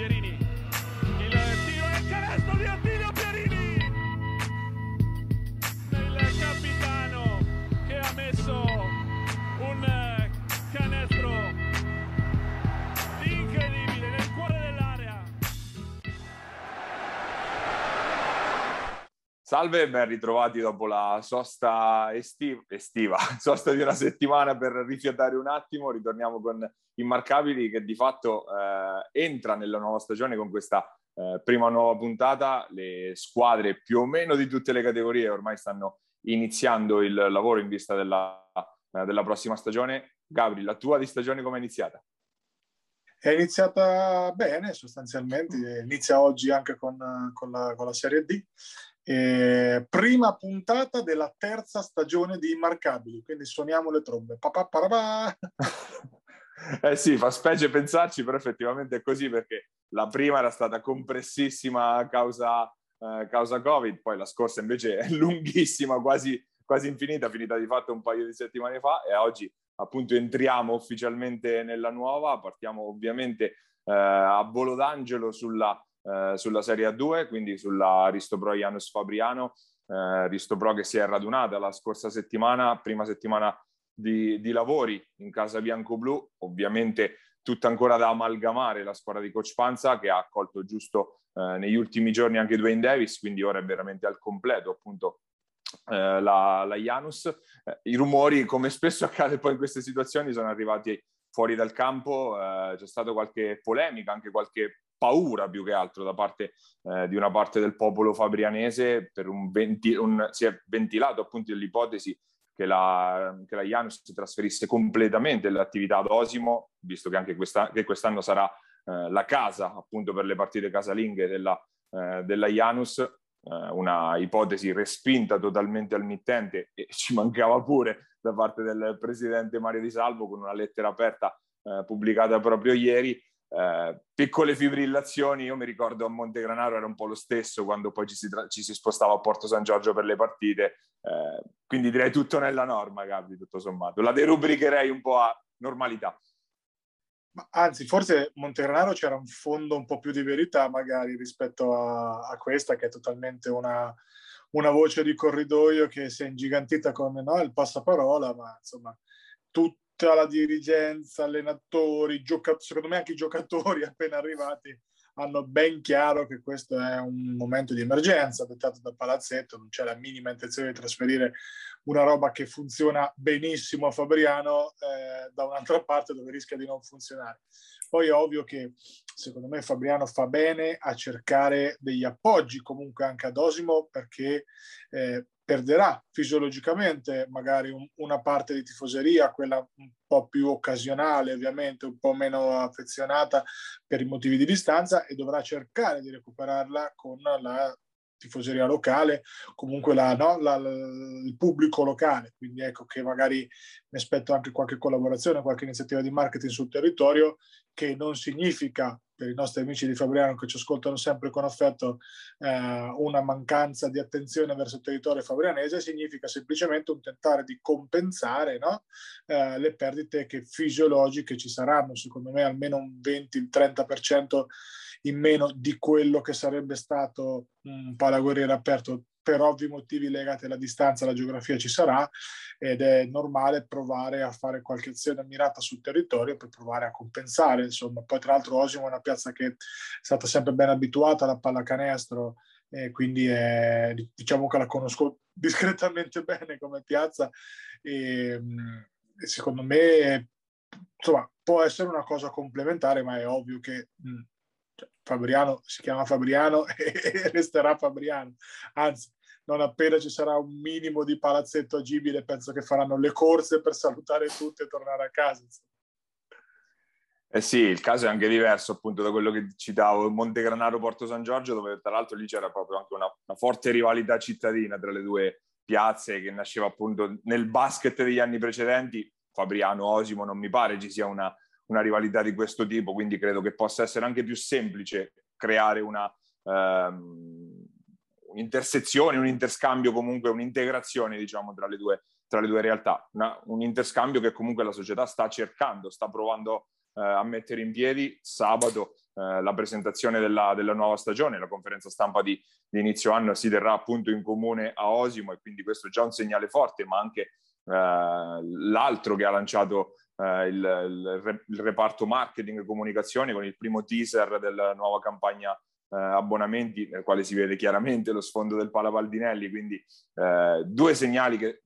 Pierini. Salve ben ritrovati dopo la sosta estiva, estiva, sosta di una settimana per rifiatare un attimo. Ritorniamo con Immarcabili che di fatto eh, entra nella nuova stagione con questa eh, prima nuova puntata. Le squadre più o meno di tutte le categorie ormai stanno iniziando il lavoro in vista della, eh, della prossima stagione. Gabri, la tua di stagione come è iniziata? È iniziata bene sostanzialmente, inizia oggi anche con, con, la, con la Serie D. Eh, prima puntata della terza stagione di Immarcabili, quindi suoniamo le trombe. eh sì, fa specie pensarci, però effettivamente è così perché la prima era stata compressissima a causa, eh, causa Covid, poi la scorsa invece è lunghissima, quasi, quasi infinita, finita di fatto un paio di settimane fa e oggi appunto entriamo ufficialmente nella nuova, partiamo ovviamente eh, a volo d'angelo sulla eh, sulla Serie A2, quindi sulla Ristopro Janus Fabriano, eh, Ristopro che si è radunata la scorsa settimana, prima settimana di, di lavori in casa bianco-blu, ovviamente tutta ancora da amalgamare la squadra di Coach Panza che ha accolto giusto eh, negli ultimi giorni anche Dwayne Davis, quindi ora è veramente al completo appunto eh, la, la Janus. Eh, I rumori, come spesso accade poi in queste situazioni, sono arrivati fuori dal campo, eh, c'è stata qualche polemica, anche qualche paura più che altro da parte eh, di una parte del popolo fabrianese un, venti, un si è ventilato appunto l'ipotesi che la, che la Janus si trasferisse completamente l'attività ad Osimo, visto che anche questa, che quest'anno sarà eh, la casa appunto per le partite casalinghe della, eh, della Janus, una ipotesi respinta totalmente al mittente e ci mancava pure da parte del presidente Mario Di Salvo con una lettera aperta eh, pubblicata proprio ieri eh, piccole fibrillazioni, io mi ricordo a Montegranaro era un po' lo stesso quando poi ci si, tra- ci si spostava a Porto San Giorgio per le partite, eh, quindi direi tutto nella norma, Gabri, tutto sommato. La derubricherei un po' a normalità. Anzi, forse Montegranaro c'era un fondo un po' più di verità magari rispetto a, a questa che è totalmente una, una, voce di corridoio che si è ingigantita con no, il passaparola, ma insomma tutta la dirigenza, allenatori, giocatori, secondo me anche i giocatori appena arrivati hanno ben chiaro che questo è un momento di emergenza dettato dal palazzetto, non c'è la minima intenzione di trasferire una roba che funziona benissimo a Fabriano eh, da un'altra parte dove rischia di non funzionare. Poi è ovvio che secondo me Fabriano fa bene a cercare degli appoggi comunque anche ad Osimo perché eh, perderà fisiologicamente magari un, una parte di tifoseria, quella un po' più occasionale ovviamente, un po' meno affezionata per i motivi di distanza e dovrà cercare di recuperarla con la tifoseria locale, comunque la, no, la, il pubblico locale. Quindi ecco che magari mi aspetto anche qualche collaborazione, qualche iniziativa di marketing sul territorio, che non significa per i nostri amici di Fabriano che ci ascoltano sempre con affetto eh, una mancanza di attenzione verso il territorio fabrianese, significa semplicemente un tentare di compensare no? eh, le perdite che fisiologiche ci saranno, secondo me almeno un 20-30% in meno di quello che sarebbe stato un Palaguerriere aperto per ovvi motivi legati alla distanza, alla geografia ci sarà ed è normale provare a fare qualche azione mirata sul territorio per provare a compensare. Insomma, poi tra l'altro Osimo è una piazza che è stata sempre ben abituata alla pallacanestro e quindi è, diciamo che la conosco discretamente bene come piazza e, e secondo me insomma, può essere una cosa complementare, ma è ovvio che mh, Fabriano si chiama Fabriano e resterà Fabriano. Anzi, non appena ci sarà un minimo di palazzetto agibile, penso che faranno le corse per salutare tutti e tornare a casa. Eh sì, il caso è anche diverso appunto da quello che citavo, Montegranaro Porto San Giorgio, dove tra l'altro lì c'era proprio anche una, una, forte rivalità cittadina tra le due piazze che nasceva appunto nel basket degli anni precedenti. Fabriano, Osimo, non mi pare ci sia una, una rivalità di questo tipo, quindi credo che possa essere anche più semplice creare una, um, un'intersezione, un interscambio, comunque un'integrazione diciamo, tra, le due, tra le due realtà. Una, un interscambio che comunque la società sta cercando, sta provando eh, a mettere in piedi. Sabato, eh, la presentazione della, della, nuova stagione, la conferenza stampa di, di, inizio anno si terrà appunto in comune a Osimo e quindi questo è già un segnale forte, ma anche eh, l'altro che ha lanciato eh, il, il, reparto marketing e comunicazione con il primo teaser della nuova campagna eh, abbonamenti nel quale si vede chiaramente lo sfondo del Pala Valdinelli, quindi eh, due segnali che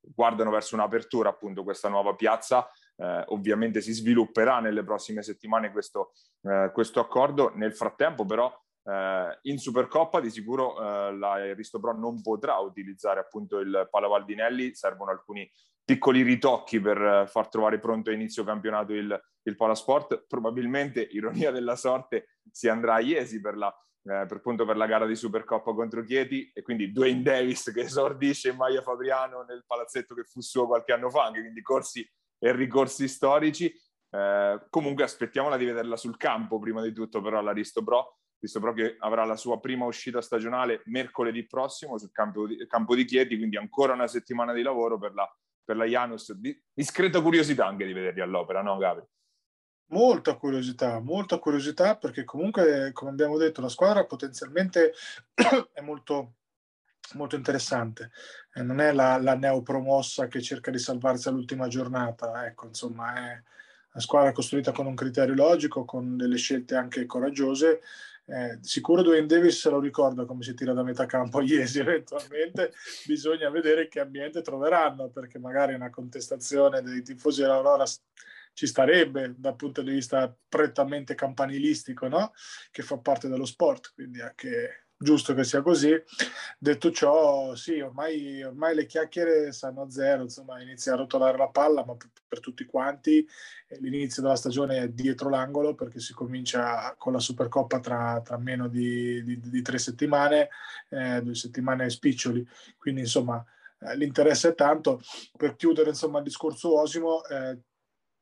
guardano verso un'apertura appunto questa nuova piazza. Eh, ovviamente si svilupperà nelle prossime settimane questo, eh, questo accordo. Nel frattempo però eh, in Supercoppa di sicuro eh, la Risto Pro non potrà utilizzare appunto il Pala Valdinelli, servono alcuni piccoli ritocchi per far trovare pronto a inizio campionato il, il Palasport. Probabilmente, ironia della sorte, si andrà a Iesi per la, eh, per, appunto per la gara di Supercoppa contro Chieti e quindi Dwayne Davis che esordisce in maglia Fabriano nel palazzetto che fu suo qualche anno fa, anche quindi corsi e ricorsi storici. Eh, comunque aspettiamola di vederla sul campo prima di tutto però l'Aristo Pro, visto Pro che avrà la sua prima uscita stagionale mercoledì prossimo sul campo di, campo di Chieti, quindi ancora una settimana di lavoro per la per la Janus, di, discreta curiosità anche di vederli all'opera, no Gabri? Molta curiosità, molta curiosità perché comunque, come abbiamo detto, la squadra potenzialmente è molto, molto interessante. Eh, non è la, la neopromossa che cerca di salvarsi all'ultima giornata, ecco, insomma, è una squadra costruita con un criterio logico, con delle scelte anche coraggiose eh, sicuro Dwayne Davis se lo ricorda come si tira da metà campo a Iesi eventualmente bisogna vedere che ambiente troveranno perché magari una contestazione dei tifosi dell'Aurora ci starebbe dal punto di vista prettamente campanilistico no? che fa parte dello sport quindi anche giusto che sia così. Detto ciò, sì, ormai, ormai le chiacchiere stanno a zero, insomma, inizia a rotolare la palla, ma per, per tutti quanti l'inizio della stagione è dietro l'angolo perché si comincia con la Supercoppa tra, tra meno di, di, di, tre settimane, eh, due settimane spiccioli, quindi insomma eh, l'interesse è tanto. Per chiudere insomma il discorso Osimo, eh,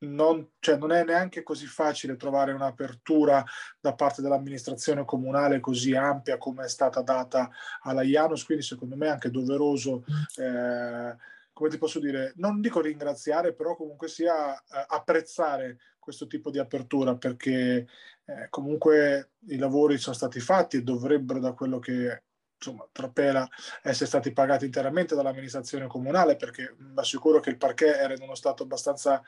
non, cioè, non, è neanche così facile trovare un'apertura da parte dell'amministrazione comunale così ampia come è stata data alla Janus, quindi secondo me è anche doveroso, eh, come ti posso dire, non dico ringraziare, però comunque sia eh, apprezzare questo tipo di apertura perché eh, comunque i lavori sono stati fatti e dovrebbero da quello che insomma, trapela essere stati pagati interamente dall'amministrazione comunale perché mi assicuro che il parquet era in uno stato abbastanza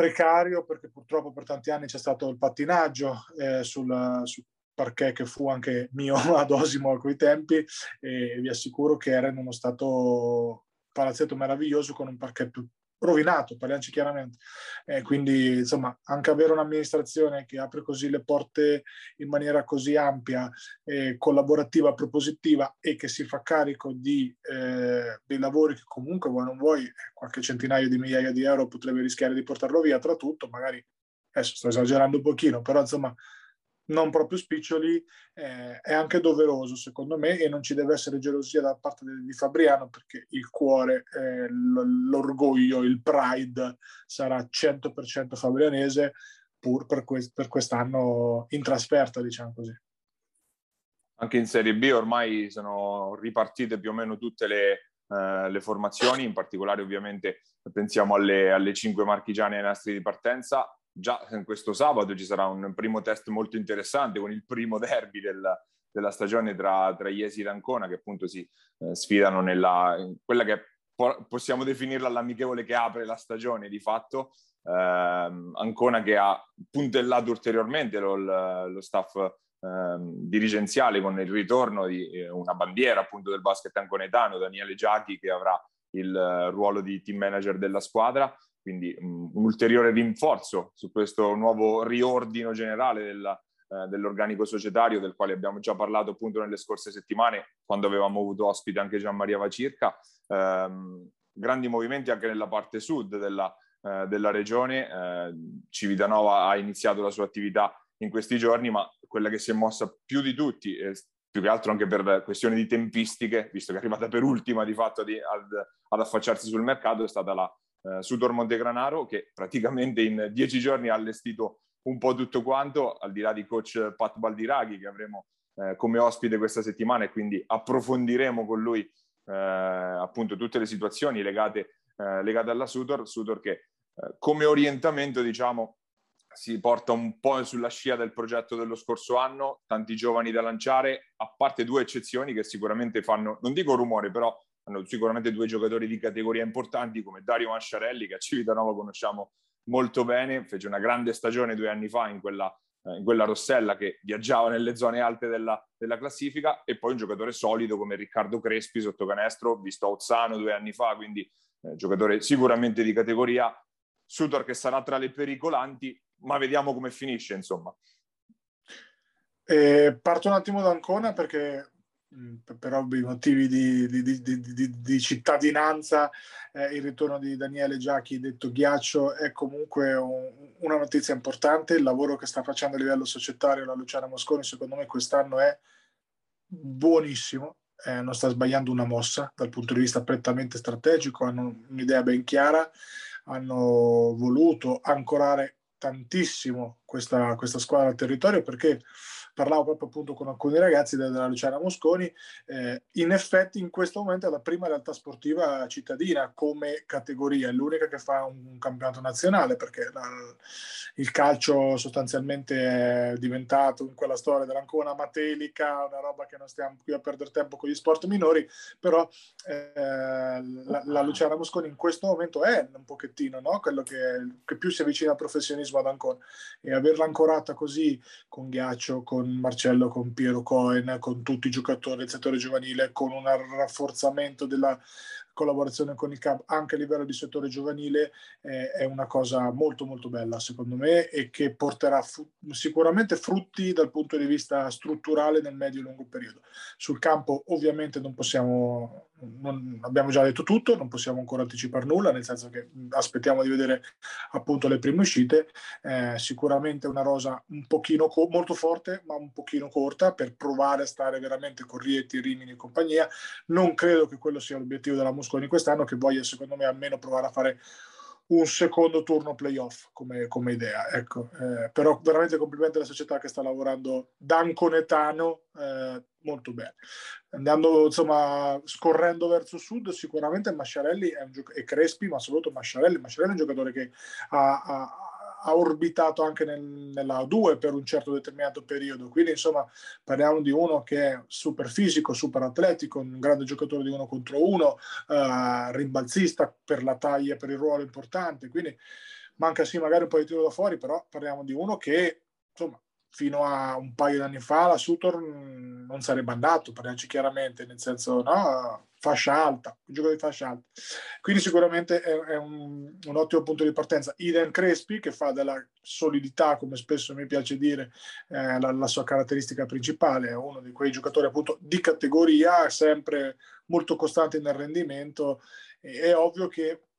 precario perché purtroppo per tanti anni c'è stato il pattinaggio eh, sul, sul parquet che fu anche mio ad Osimo a quei tempi e vi assicuro che era in uno stato palazzetto meraviglioso con un parquet più, rovinato, parliamoci chiaramente. Eh, quindi, insomma, anche avere un'amministrazione che apre così le porte in maniera così ampia, eh, collaborativa, propositiva e che si fa carico di, eh, dei lavori che comunque vuoi non vuoi, qualche centinaio di migliaia di euro potrebbe rischiare di portarlo via, tra tutto, magari adesso sto esagerando un pochino, però insomma non proprio spiccioli, eh, è anche doveroso secondo me e non ci deve essere gelosia da parte di, Fabriano perché il cuore, eh, l'orgoglio, il pride sarà 100% fabrianese pur per, quest- per quest'anno in trasferta, diciamo così. Anche in Serie B ormai sono ripartite più o meno tutte le, eh, le formazioni, in particolare ovviamente pensiamo alle, alle cinque marchigiane ai nastri di partenza, già questo sabato ci sarà un primo test molto interessante con il primo derby del, della stagione tra, tra Iesi ed Ancona che appunto si eh, sfidano nella quella che po- possiamo definirla l'amichevole che apre la stagione di fatto. Eh, Ancona che ha puntellato ulteriormente lo, lo staff eh, dirigenziale con il ritorno di eh, una bandiera appunto del basket anconetano Daniele Giachi che avrà il eh, ruolo di team manager della squadra quindi um, un ulteriore rinforzo su questo nuovo riordino generale della, eh, dell'organico societario del quale abbiamo già parlato appunto nelle scorse settimane quando avevamo avuto ospite anche Gian Maria Vacirca. Eh, grandi movimenti anche nella parte sud della, eh, della regione. Eh, Civitanova ha iniziato la sua attività in questi giorni, ma quella che si è mossa più di tutti, più che altro anche per questioni di tempistiche, visto che è arrivata per ultima di fatto di, ad, ad affacciarsi sul mercato, è stata la eh, Sudor Montegranaro che praticamente in dieci giorni ha allestito un po' tutto quanto, al di là di coach Pat Baldiraghi che avremo eh, come ospite questa settimana e quindi approfondiremo con lui eh, appunto tutte le situazioni legate, eh, legate alla Sudor, Sudor che eh, come orientamento diciamo si porta un po' sulla scia del progetto dello scorso anno, tanti giovani da lanciare, a parte due eccezioni che sicuramente fanno, non dico rumore, però hanno sicuramente due giocatori di categoria importanti come Dario Masciarelli, che a Civitanova conosciamo molto bene, fece una grande stagione due anni fa in quella, eh, in quella Rossella che viaggiava nelle zone alte della, della, classifica, e poi un giocatore solido come Riccardo Crespi sotto canestro, visto a Ozzano due anni fa, quindi eh, giocatore sicuramente di categoria. Sutor che sarà tra le pericolanti, ma vediamo come finisce, insomma. Eh, parto un attimo da Ancona perché per ovvi motivi di, di, di, di cittadinanza eh, il ritorno di Daniele Giacchi detto Ghiaccio è comunque un, una notizia importante. Il lavoro che sta facendo a livello societario la Luciana Mosconi secondo me quest'anno è buonissimo. Eh, non sta sbagliando una mossa dal punto di vista prettamente strategico hanno un'idea ben chiara hanno voluto ancorare tantissimo questa, questa squadra al territorio perché parlavo proprio appunto con alcuni ragazzi della Luciana Mosconi, eh, in effetti in questo momento è la prima realtà sportiva cittadina come categoria, è l'unica che fa un, campionato nazionale perché la, il calcio sostanzialmente è diventato in quella storia dell'Ancona matelica, una roba che non stiamo qui a perdere tempo con gli sport minori, però eh, la, la, Luciana Mosconi in questo momento è un pochettino no? quello che, che, più si avvicina al professionismo ad Ancona e averla ancorata così con ghiaccio, con Marcello, con Piero Cohen, con tutti i giocatori del settore giovanile, con un rafforzamento della collaborazione con il CAB anche a livello di settore giovanile eh, è una cosa molto molto bella secondo me e che porterà fu- sicuramente frutti dal punto di vista strutturale nel medio e lungo periodo. Sul campo ovviamente non possiamo, non, abbiamo già detto tutto, non possiamo ancora anticipare nulla, nel senso che aspettiamo di vedere appunto le prime uscite, eh, sicuramente una rosa un pochino co- molto forte ma un pochino corta per provare a stare veramente con Rieti, Rimini e compagnia. Non credo che quello sia l'obiettivo della Mosconi quest'anno che voglia secondo me almeno provare a fare un secondo turno playoff come, come idea. Ecco. Eh, però veramente complimenti alla società che sta lavorando d'anconetano eh, molto bene. Andando insomma scorrendo verso sud, sicuramente Masciarelli è un gioc- e Crespi, ma soprattutto Masciarelli. Masciarelli è un giocatore che ha, ha ha orbitato anche nel, nella 2 per un certo determinato periodo. Quindi, insomma, parliamo di uno che è super fisico, super atletico, un grande giocatore di uno contro uno, uh, rimbalzista per la taglia, per il ruolo importante. Quindi manca sì magari un po' di tiro da fuori, però parliamo di uno che, insomma, fino a un paio di anni fa la Sutor non sarebbe andato, parliamoci chiaramente, nel senso, no, fascia alta, un gioco di fascia alta. Quindi sicuramente è, è un, un, ottimo punto di partenza. Iden Crespi, che fa della solidità, come spesso mi piace dire, eh, la, la, sua caratteristica principale, è uno di quei giocatori appunto di categoria, sempre molto costante nel rendimento. E, è ovvio che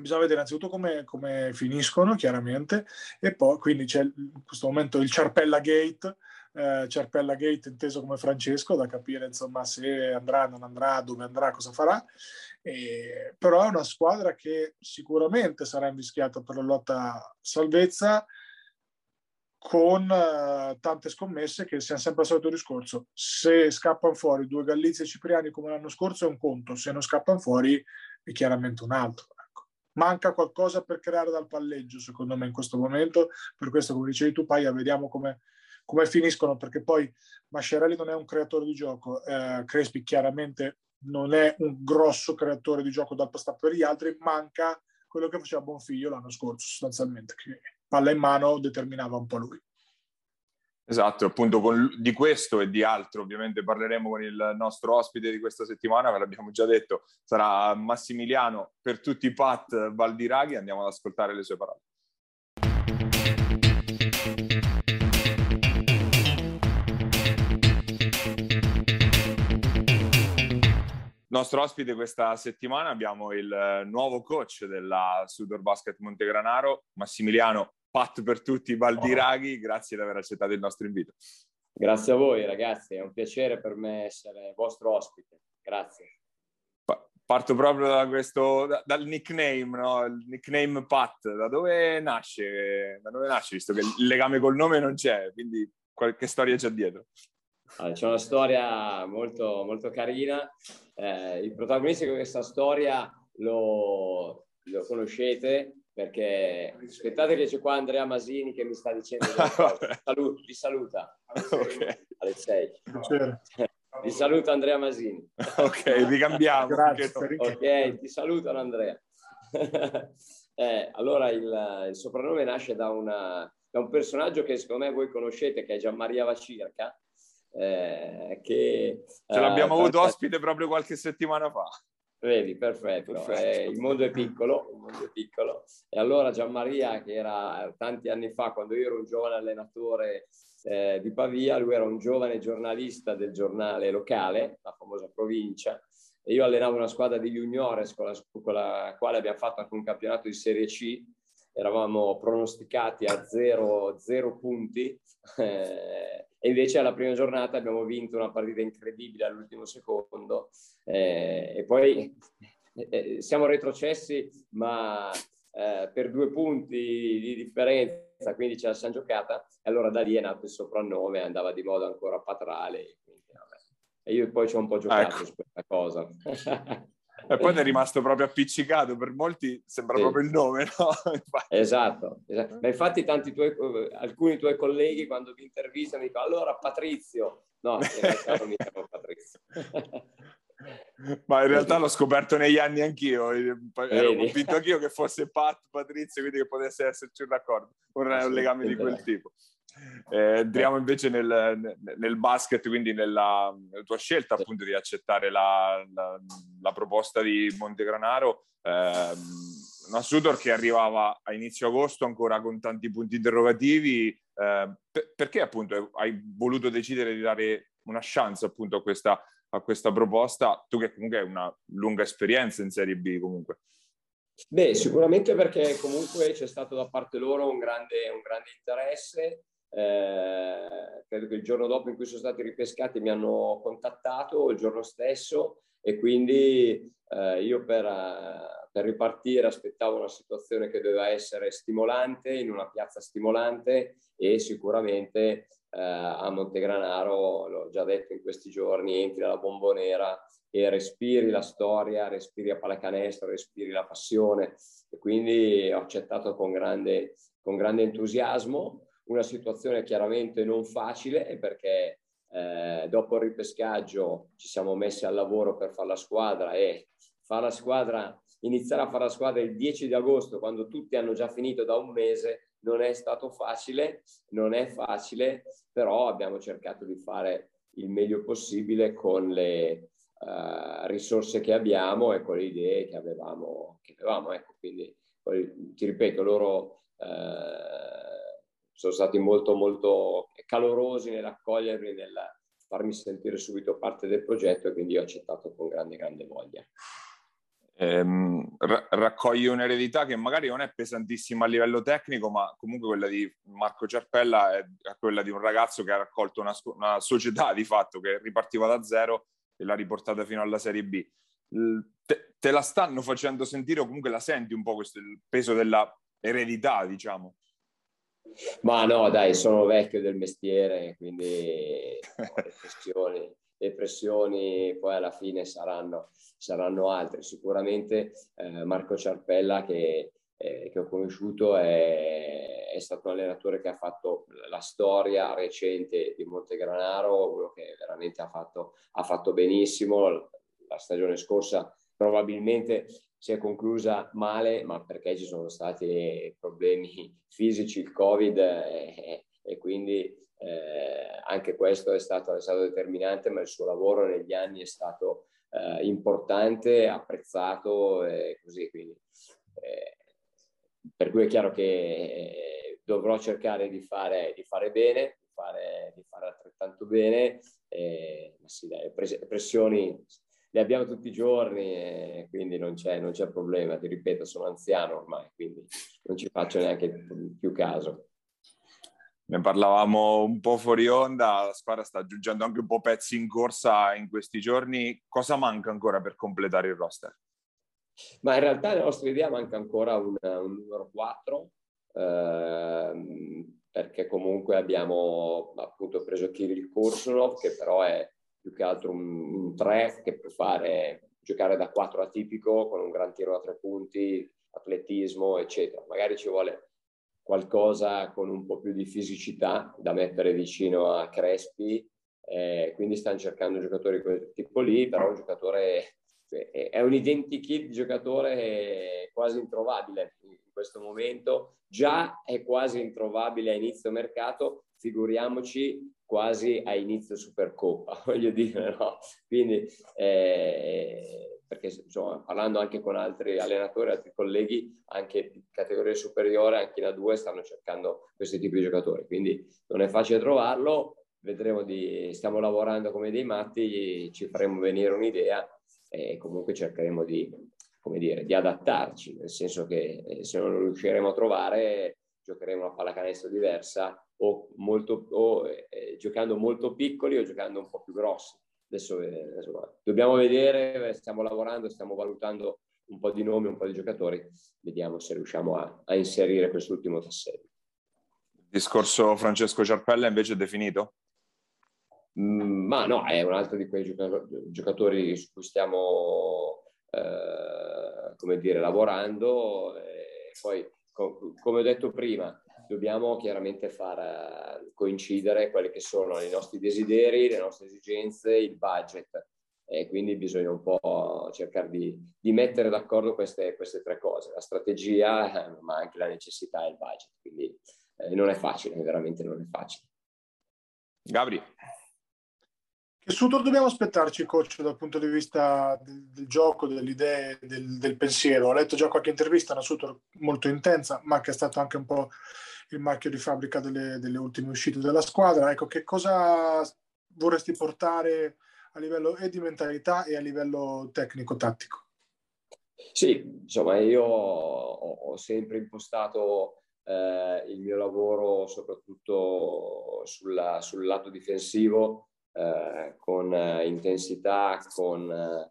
bisogna vedere innanzitutto come, come, finiscono chiaramente e poi quindi c'è in questo momento il Ciarpella Gate eh, Ciarpella Gate inteso come Francesco da capire insomma se andrà, non andrà, dove andrà, cosa farà e, però è una squadra che sicuramente sarà invischiata per la lotta salvezza con uh, tante scommesse che siamo sempre al solito discorso. Se scappano fuori due Gallizia e Cipriani come l'anno scorso è un conto, se non scappano fuori è chiaramente un altro manca qualcosa per creare dal palleggio, secondo me, in questo momento. Per questo, come dicevi tu, Paia, vediamo come, come finiscono, perché poi Mascherelli non è un creatore di gioco, eh, Crespi chiaramente non è un grosso creatore di gioco dal passato per gli altri, manca quello che faceva Bonfiglio l'anno scorso, sostanzialmente, che palla in mano determinava un po' lui. Esatto, appunto con, di questo e di altro ovviamente parleremo con il nostro ospite di questa settimana, ve l'abbiamo già detto, sarà Massimiliano per tutti i Pat Valdiraghi, andiamo ad ascoltare le sue parole. Nostro ospite questa settimana abbiamo il nuovo coach della Sudor Basket Montegranaro, Massimiliano Pat per tutti, Valdiraghi, grazie di aver accettato il nostro invito. Grazie a voi ragazzi, è un piacere per me essere vostro ospite, grazie. Parto proprio da questo, da, dal nickname, no? il nickname Pat, da dove nasce? Da dove nasce, visto che il legame col nome non c'è, quindi qualche storia c'è dietro. Allora, c'è una storia molto, molto carina. Eh, il protagonista di questa storia lo, lo conoscete, perché aspettate che c'è qua Andrea Masini che mi sta dicendo Salut, vi saluta. Okay. alle 6 vi saluta Andrea Masini. Ok ricambiamo Grazie, ok ti salutano Andrea. Eh, allora il, il, soprannome nasce da, una, da, un personaggio che secondo me voi conoscete che è Gianmaria Vacirca eh, che ce l'abbiamo eh, avuto ospite proprio qualche settimana fa Vedi, perfetto. perfetto. Eh, il mondo è piccolo, il mondo è piccolo. E allora Gianmaria, che era tanti anni fa, quando io ero un giovane allenatore eh, di Pavia, lui era un giovane giornalista del giornale locale, la famosa provincia, e io allenavo una squadra di juniores con la, con la quale abbiamo fatto anche un campionato di Serie C. Eravamo pronosticati a zero, zero punti. Eh, e invece alla prima giornata abbiamo vinto una partita incredibile all'ultimo secondo eh, e poi eh, siamo retrocessi ma eh, per due punti di differenza, quindi ce la siamo giocata e allora da lì è nato il soprannome, andava di moda ancora Patrale quindi, e io poi ci ho un po' giocato ecco. su questa cosa. E poi è rimasto proprio appiccicato, per molti sembra sì. proprio il nome, no? esatto, esatto. Ma infatti tanti tuoi, alcuni tuoi colleghi quando vi intervistano dicono allora Patrizio, no, in realtà non mi chiamo Patrizio. Ma in realtà l'ho scoperto negli anni anch'io, ero Vedi? convinto anch'io che fosse Pat, Patrizio, quindi che potesse esserci un raccordo, un, un legame di quel tipo. Eh, entriamo invece nel, nel, basket, quindi nella, nella, tua scelta appunto di accettare la, la, la proposta di Montegranaro. Eh, una Sudor che arrivava a inizio agosto ancora con tanti punti interrogativi. Eh, per, perché appunto hai voluto decidere di dare una chance appunto a questa, a questa proposta? Tu che comunque hai una lunga esperienza in Serie B comunque. Beh, sicuramente perché comunque c'è stato da parte loro un grande, un grande interesse eh, credo che il giorno dopo in cui sono stati ripescati mi hanno contattato, il giorno stesso, e quindi eh, io per, uh, per, ripartire aspettavo una situazione che doveva essere stimolante, in una piazza stimolante e sicuramente uh, a Montegranaro, l'ho già detto in questi giorni, entri alla bombonera e respiri la storia, respiri a pallacanestro, respiri la passione e quindi ho accettato con grande, con grande entusiasmo una situazione chiaramente non facile perché eh, dopo il ripescaggio ci siamo messi al lavoro per fare la squadra e fare la squadra, iniziare a fare la squadra il 10 di agosto quando tutti hanno già finito da un mese non è stato facile, non è facile, però abbiamo cercato di fare il meglio possibile con le uh, risorse che abbiamo e con le idee che avevamo. Che avevamo ecco, quindi ti ripeto, loro uh, sono stati molto molto calorosi nell'accogliermi, nel farmi sentire subito parte del progetto e quindi ho accettato con grande grande voglia. Ehm, ra- raccoglie un'eredità che magari non è pesantissima a livello tecnico, ma comunque quella di Marco Ciarpella è quella di un ragazzo che ha raccolto una, una società di fatto che ripartiva da zero e l'ha riportata fino alla Serie B. Te, te la stanno facendo sentire o comunque la senti un po' questo il peso della eredità, diciamo? Ma no, dai, sono vecchio del mestiere, quindi le, pressioni, le pressioni poi alla fine saranno, saranno altre. Sicuramente eh, Marco Ciarpella che, eh, che ho conosciuto è, è, stato un allenatore che ha fatto la storia recente di Montegranaro, uno che veramente ha fatto, ha fatto benissimo. La stagione scorsa probabilmente si è conclusa male, ma perché ci sono stati problemi fisici, il Covid, e, e quindi eh, anche questo è stato, è stato, determinante, ma il suo lavoro negli anni è stato eh, importante, apprezzato e così. Quindi, eh, per cui è chiaro che eh, dovrò cercare di fare, di fare bene, di fare, di fare altrettanto bene, ma sì, dai, pressioni le abbiamo tutti i giorni e quindi non c'è, non c'è problema. Ti ripeto, sono anziano ormai, quindi non ci faccio neanche più caso. Ne parlavamo un po' fuori onda, la squadra sta aggiungendo anche un po' pezzi in corsa in questi giorni. Cosa manca ancora per completare il roster? Ma in realtà la nostra idea manca ancora un, un numero 4, ehm, perché comunque abbiamo appunto preso Kirill Kursunov, che però è più che altro un, 3 che può fare giocare da 4 atipico con un gran tiro a tre punti atletismo, eccetera. Magari ci vuole qualcosa con un po' più di fisicità da mettere vicino a Crespi, eh, quindi stanno cercando giocatori di quel tipo lì, però un giocatore è un identikit giocatore quasi introvabile in questo momento, già è quasi introvabile a inizio mercato, figuriamoci quasi a inizio Supercoppa, voglio dire, no? Quindi, eh, perché insomma, parlando anche con altri allenatori, altri colleghi, anche di categoria superiore, anche in A2 stanno cercando questi tipi di giocatori, quindi non è facile trovarlo, vedremo di, stiamo lavorando come dei matti, ci faremo venire un'idea e comunque cercheremo di, come dire, di adattarci, nel senso che eh, se non lo riusciremo a trovare giocheremo una pallacanestro diversa o, molto, o eh, giocando molto piccoli o giocando un po' più grossi. Adesso, eh, adesso dobbiamo vedere, stiamo lavorando, stiamo valutando un po' di nomi, un po' di giocatori, vediamo se riusciamo a, a inserire quest'ultimo tassello. Il discorso Francesco Ciarpella invece è definito? Mm, ma no, è un altro di quei giocatori su cui stiamo, eh, come dire, lavorando. E poi, co- come ho detto prima, dobbiamo chiaramente far eh, coincidere quelli che sono i nostri desideri, le nostre esigenze, il budget. E quindi bisogna un po' cercare di, di mettere d'accordo queste, queste, tre cose, la strategia, eh, ma anche la necessità e il budget. Quindi eh, non è facile, veramente non è facile. Gabri. Che Sutor dobbiamo aspettarci, coach, dal punto di vista del, del gioco, delle idee, del, del, pensiero? Ho letto già qualche intervista, una Sutor molto intensa, ma che è stato anche un po' il marchio di fabbrica delle, delle ultime uscite della squadra. Ecco, che cosa vorresti portare a livello e di mentalità e a livello tecnico-tattico? Sì, insomma, io ho sempre impostato eh, il mio lavoro soprattutto sulla, sul lato difensivo eh, con eh, intensità, con, eh,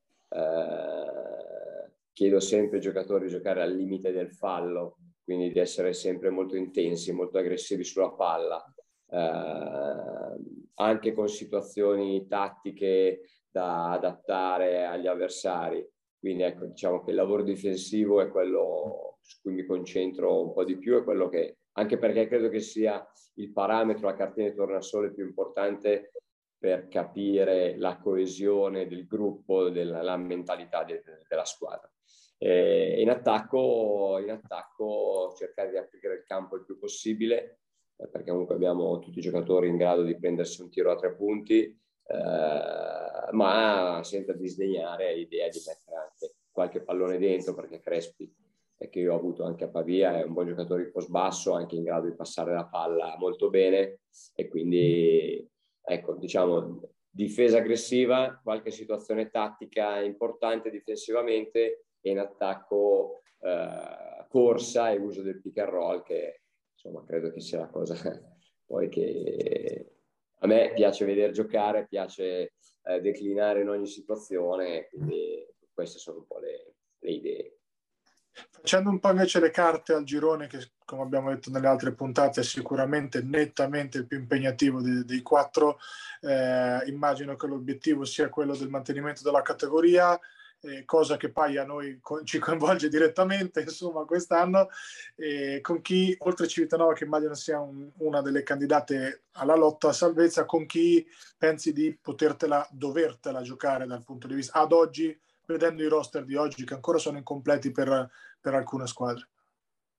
chiedo sempre ai giocatori di giocare al limite del fallo, quindi di essere sempre molto intensi, molto aggressivi sulla palla, eh, anche con situazioni tattiche da adattare agli avversari. Quindi ecco, diciamo che il lavoro difensivo è quello su cui mi concentro un po' di più, è quello che, anche perché credo che sia il parametro, la cartina di tornasole più importante per capire la coesione del gruppo, della, la mentalità de, della squadra. E in, attacco, in attacco cercare di aprire il campo il più possibile, eh, perché comunque abbiamo tutti i giocatori in grado di prendersi un tiro a tre punti, eh, ma senza disdegnare l'idea di mettere anche qualche pallone dentro, perché Crespi, che io ho avuto anche a Pavia, è un buon giocatore di post basso, anche in grado di passare la palla molto bene e quindi ecco, diciamo, difesa aggressiva, qualche situazione tattica importante difensivamente e in attacco eh, corsa e uso del pick and roll che insomma credo che sia la cosa poi che a me piace vedere giocare, piace eh, declinare in ogni situazione, quindi queste sono un po' le, le idee. Facendo un po' invece le carte al girone, che come abbiamo detto nelle altre puntate è sicuramente nettamente il più impegnativo dei, dei quattro, eh, immagino che l'obiettivo sia quello del mantenimento della categoria, eh, cosa che poi a noi co- ci coinvolge direttamente, insomma, quest'anno, eh, con chi, oltre Civitanova, che immagino sia un, una delle candidate alla lotta a salvezza, con chi pensi di potertela, dovertela giocare dal punto di vista ad oggi vedendo i roster di oggi che ancora sono incompleti per, per alcune squadre.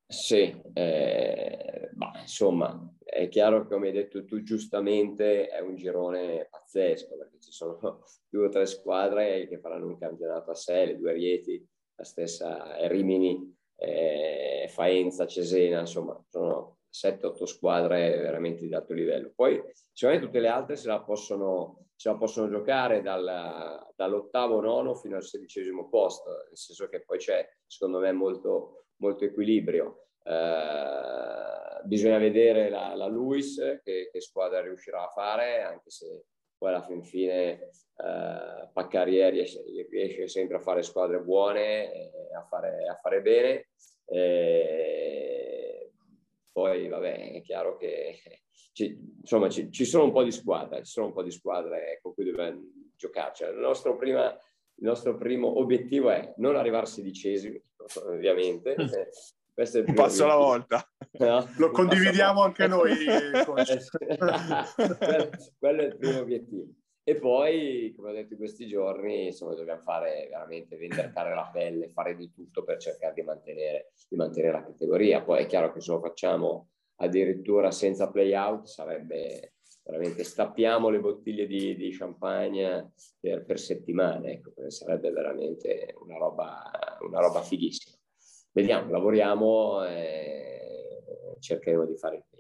Sì, eh, ma insomma è chiaro che come hai detto tu giustamente è un girone pazzesco perché ci sono due o tre squadre che faranno un campionato a sé, le due Rieti, la stessa Rimini, eh, Faenza, Cesena, insomma sono 7-8 squadre veramente di alto livello. Poi sicuramente tutte le altre se la possono, la possono giocare dal, dall'ottavo nono fino al sedicesimo posto, nel senso che poi c'è secondo me molto, molto equilibrio. Eh, bisogna vedere la, la Luis che, che, squadra riuscirà a fare, anche se poi alla fin fine eh, Paccarieri riesce, riesce, sempre a fare squadre buone, a fare, a fare bene. Eh, poi, vabbè, è chiaro che ci, insomma, ci, ci, sono un po' di squadre, ci sono un po' di squadre con cui dobbiamo giocare. Cioè, il, nostro prima, il nostro primo obiettivo è non arrivare sedicesimi, ovviamente. un passo alla volta. No? Lo un condividiamo anche noi. quello è il primo obiettivo. E poi, come ho detto in questi giorni, insomma, dobbiamo fare veramente vendere la pelle, fare di tutto per cercare di mantenere, di mantenere la categoria. Poi è chiaro che se lo facciamo addirittura senza play-out sarebbe veramente stappiamo le bottiglie di, di champagne per, per, settimane, ecco, sarebbe veramente una roba, una roba fighissima. Vediamo, lavoriamo e cercheremo di fare il.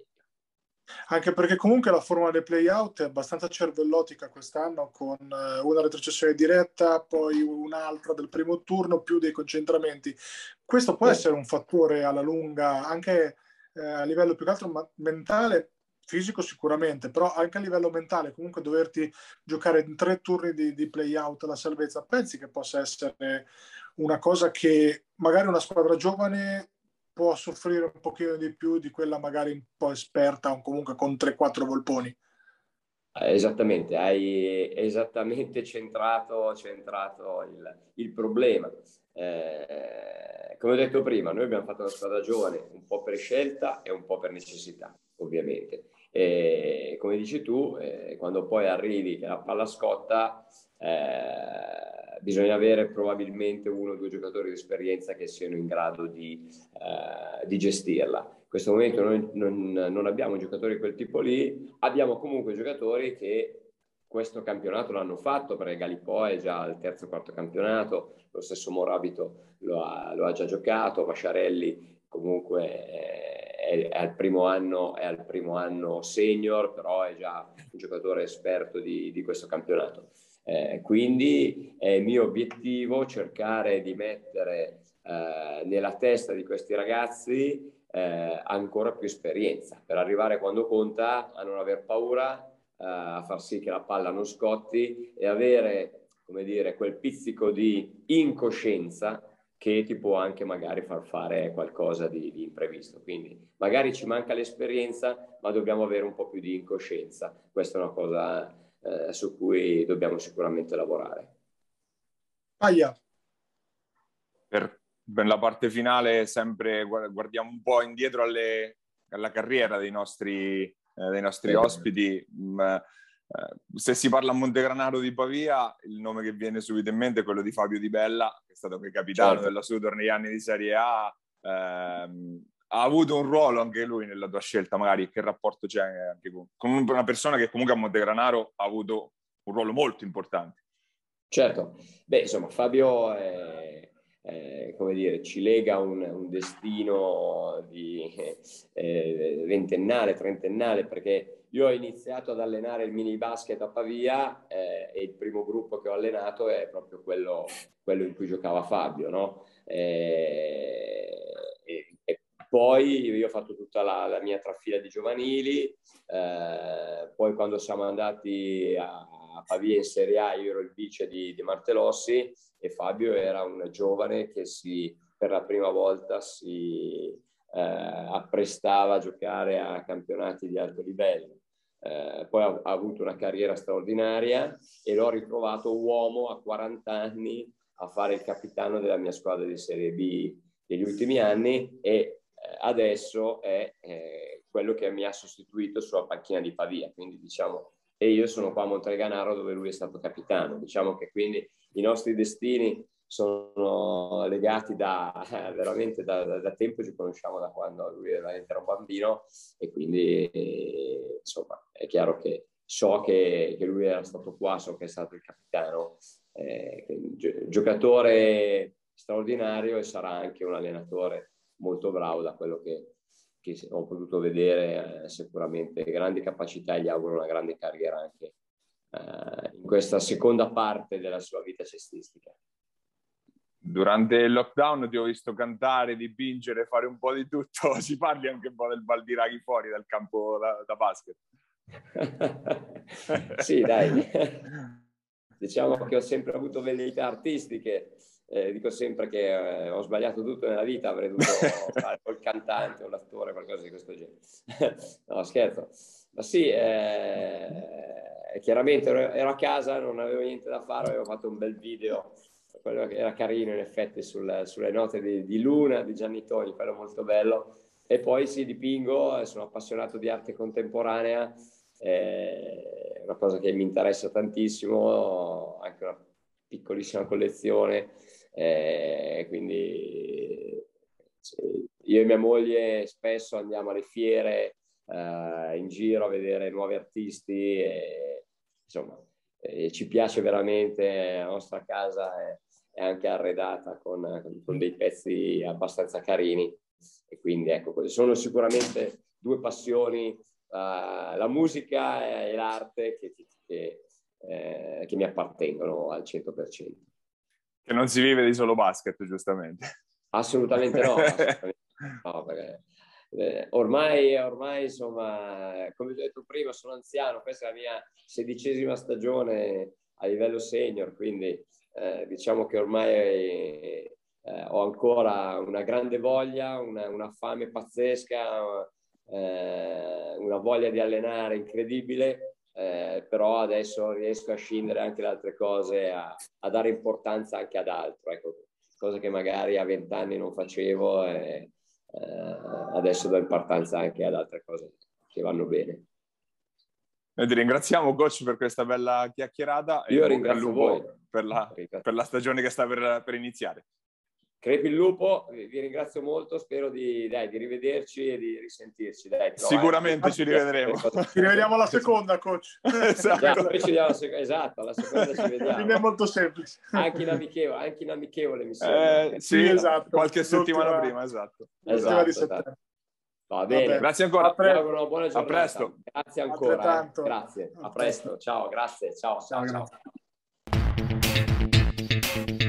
Anche perché comunque la forma del play-out è abbastanza cervellotica quest'anno, con eh, una retrocessione diretta, poi un'altra del primo turno, più dei concentramenti. Questo può essere un fattore alla lunga, anche eh, a livello più che altro mentale, fisico sicuramente, però anche a livello mentale, comunque doverti giocare in tre turni di, di play-out alla salvezza, pensi che possa essere una cosa che magari una squadra giovane può soffrire un pochino di più di quella magari un po' esperta o comunque con 3-4 volponi? Esattamente, hai esattamente centrato, centrato il, il problema. Eh, come ho detto prima, noi abbiamo fatto una squadra giovane un po' per scelta e un po' per necessità, ovviamente. E come dici tu, eh, quando poi arrivi che la palla scotta, eh, bisogna avere probabilmente uno o due giocatori di esperienza che siano in grado di, eh, di gestirla. In questo momento noi non, non abbiamo giocatori di quel tipo lì, abbiamo comunque giocatori che questo campionato l'hanno fatto perché Galipò è già al terzo o quarto campionato, lo stesso Morabito lo ha, lo ha già giocato, Vasciarelli comunque è, è, al primo anno, è al primo anno senior, però è già un giocatore esperto di, di questo campionato. Eh, quindi è mio obiettivo cercare di mettere eh, nella testa di questi ragazzi eh, ancora più esperienza per arrivare quando conta a non aver paura, eh, a far sì che la palla non scotti e avere, come dire, quel pizzico di incoscienza che ti può anche magari far fare qualcosa di, di, imprevisto. Quindi magari ci manca l'esperienza, ma dobbiamo avere un po' più di incoscienza. Questa è una cosa eh, su cui dobbiamo sicuramente lavorare. Aia. Per, per, la parte finale sempre guardiamo un po' indietro alle, alla carriera dei nostri, eh, dei nostri ospiti. Mm, eh, se si parla a Montegranaro di Pavia, il nome che viene subito in mente è quello di Fabio Di Bella, che è stato capitano certo. della Sudor negli anni di Serie A. Ehm, ha avuto un ruolo anche lui nella tua scelta, magari che rapporto c'è anche con, con una persona che comunque a Montegranaro ha avuto un ruolo molto importante. Certo, beh insomma Fabio è, è, come dire, ci lega un, un destino di, eh, ventennale, trentennale, perché io ho iniziato ad allenare il mini basket a Pavia eh, e il primo gruppo che ho allenato è proprio quello, quello in cui giocava Fabio, no? Eh, poi io ho fatto tutta la, la mia trafila di giovanili, eh, poi quando siamo andati a, a, Pavia in Serie A io ero il vice di, di Martelossi e Fabio era un giovane che si, per la prima volta si eh, apprestava a giocare a campionati di alto livello. Eh, poi ha, ha, avuto una carriera straordinaria e l'ho ritrovato uomo a 40 anni a fare il capitano della mia squadra di Serie B degli ultimi anni e adesso è eh, quello che mi ha sostituito sulla panchina di Pavia, quindi diciamo, e io sono qua a Monteganaro dove lui è stato capitano, diciamo che quindi i nostri destini sono legati da veramente da, da, da, tempo, ci conosciamo da quando lui era, un bambino. E quindi eh, insomma è chiaro che so che, che, lui era stato qua, so che è stato il capitano, eh, giocatore straordinario e sarà anche un allenatore molto bravo da quello che, che ho potuto vedere, eh, sicuramente grandi capacità e gli auguro una grande carriera anche eh, in questa seconda parte della sua vita cestistica durante il lockdown ti ho visto cantare, dipingere, fare un po' di tutto. Si parli anche un po' del Baldiraghi fuori dal campo da, da basket. sì, dai. diciamo che ho sempre avuto velleità artistiche. Eh, dico sempre che eh, ho sbagliato tutto nella vita, avrei dovuto fare il cantante o l'attore, qualcosa di questo genere. no, scherzo. Ma sì, eh, chiaramente ero, ero, a casa, non avevo niente da fare, avevo fatto un bel video quello che era carino in effetti sul, sulle note di, di, Luna, di Gianni Toni, quello molto bello. E poi sì, dipingo, sono appassionato di arte contemporanea, è una cosa che mi interessa tantissimo, anche una piccolissima collezione, eh, quindi io e mia moglie spesso andiamo alle fiere eh, in giro a vedere nuovi artisti e insomma e ci piace veramente, la nostra casa è, è anche arredata con, con, dei pezzi abbastanza carini e quindi ecco, sono sicuramente due passioni, uh, la musica e l'arte che, che, eh, che mi appartengono al 100%. Che non si vive di solo basket, giustamente. Assolutamente no, assolutamente no perché, eh, ormai, ormai, insomma, come ho detto prima, sono anziano, questa è la mia sedicesima stagione a livello senior, quindi eh, diciamo che ormai eh, ho ancora una grande voglia, una, una fame pazzesca, eh, una voglia di allenare incredibile, eh, però adesso riesco a scindere anche da altre cose, a, a, dare importanza anche ad altro, ecco, cose che magari a vent'anni non facevo e eh, adesso do importanza anche ad altre cose che vanno bene. Noi ti ringraziamo coach per questa bella chiacchierata Io ringrazio voi per la, per la, stagione che sta per, per iniziare. Crepi il lupo, vi ringrazio molto, spero di, dai, di rivederci e di risentirci. Dai, Sicuramente ci rivedremo. Ci rivediamo alla seconda, coach. esatto, alla, sec- esatto, alla seconda ci vediamo. Quindi è molto semplice. Anche in amichevole, anche in amichevole mi sembra. Eh, sì, esatto. Qualche settimana prima, esatto. esatto, esatto. Va bene. Grazie ancora. A, pre- buona a presto. Grazie ancora. Eh. Grazie. A presto. Ciao, grazie. Ciao, ciao, ciao. ciao.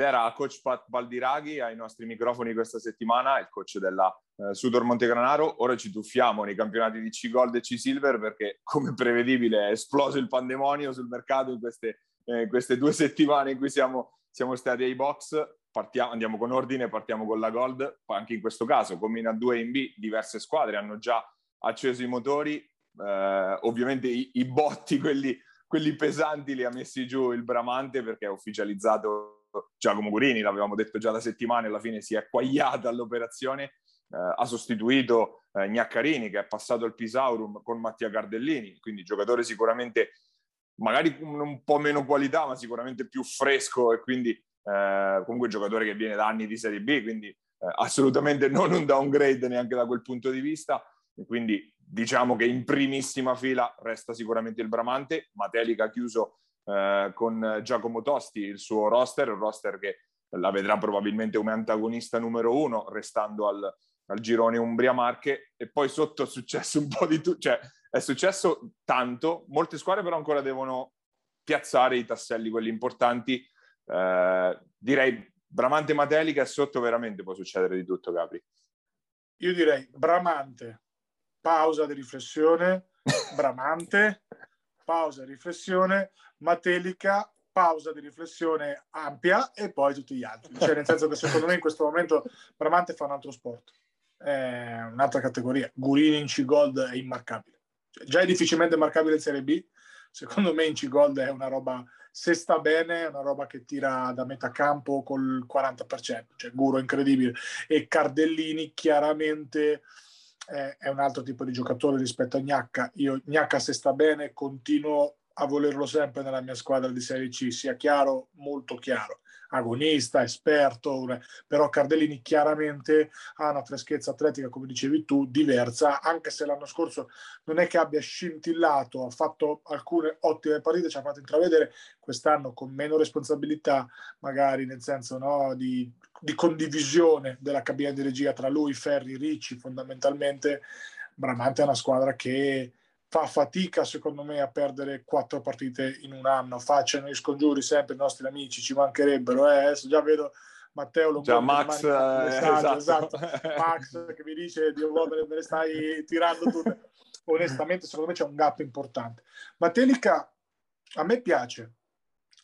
Ed era coach Pat Baldiraghi ai nostri microfoni questa settimana, il coach della eh, Sudor Montegranaro. Ora ci tuffiamo nei campionati di C-Gold e C-Silver perché, come prevedibile, è esploso il pandemonio sul mercato in queste, eh, queste due settimane in cui siamo, siamo stati ai box. Partiamo, andiamo con ordine, partiamo con la Gold. Anche in questo caso, come in A2 e in B, diverse squadre hanno già acceso i motori. Eh, ovviamente i, i botti, quelli, quelli pesanti, li ha messi giù il Bramante perché è ufficializzato Giacomo Gurini, l'avevamo detto già da settimane, alla fine si è acquagliata all'operazione, eh, ha sostituito eh, Gnaccarini che è passato al Pisaurum con Mattia Cardellini, quindi giocatore sicuramente magari con un po' meno qualità, ma sicuramente più fresco e quindi eh, comunque giocatore che viene da anni di Serie B, quindi eh, assolutamente non un downgrade neanche da quel punto di vista. E quindi diciamo che in primissima fila resta sicuramente il Bramante, Matelica ha chiuso eh, con Giacomo Tosti il suo roster, un roster che la vedrà probabilmente come antagonista numero uno, restando al, al girone Umbria-Marche, e poi sotto è successo un po' di tutto, cioè è successo tanto, molte squadre però ancora devono piazzare i tasselli, quelli importanti. Eh, direi Bramante Matelica e sotto veramente può succedere di tutto, Capri. Io direi Bramante, pausa di riflessione, Bramante, pausa riflessione, Matelica, pausa di riflessione ampia e poi tutti gli altri. Cioè, nel senso che secondo me in questo momento Bramante fa un altro sport, è un'altra categoria. Gurini in C-Gold è immarcabile. Cioè, già è difficilmente marcabile in Serie B, secondo me in C-Gold è una roba, se sta bene, è una roba che tira da metà campo col 40%, cioè Guro incredibile. E Cardellini chiaramente è un altro tipo di giocatore rispetto a Gnacca. Io Gnacca se sta bene continuo a volerlo sempre nella mia squadra di Serie C, sia chiaro, molto chiaro. Agonista, esperto, però Cardellini chiaramente ha una freschezza atletica, come dicevi tu, diversa, anche se l'anno scorso non è che abbia scintillato, ha fatto alcune ottime partite, ci ha fatto intravedere quest'anno con meno responsabilità, magari nel senso no, di, di condivisione della cabina di regia tra lui, Ferri, Ricci, fondamentalmente Bramante è una squadra che fa fatica secondo me a perdere quattro partite in un anno, facciano i scongiuri sempre i nostri amici, ci mancherebbero, eh? adesso già vedo Matteo Lombardi, già Max, eh, esatto. esatto. Max che mi dice Dio me ne stai tirando tutte. Onestamente secondo me c'è un gap importante. Matelica a me piace,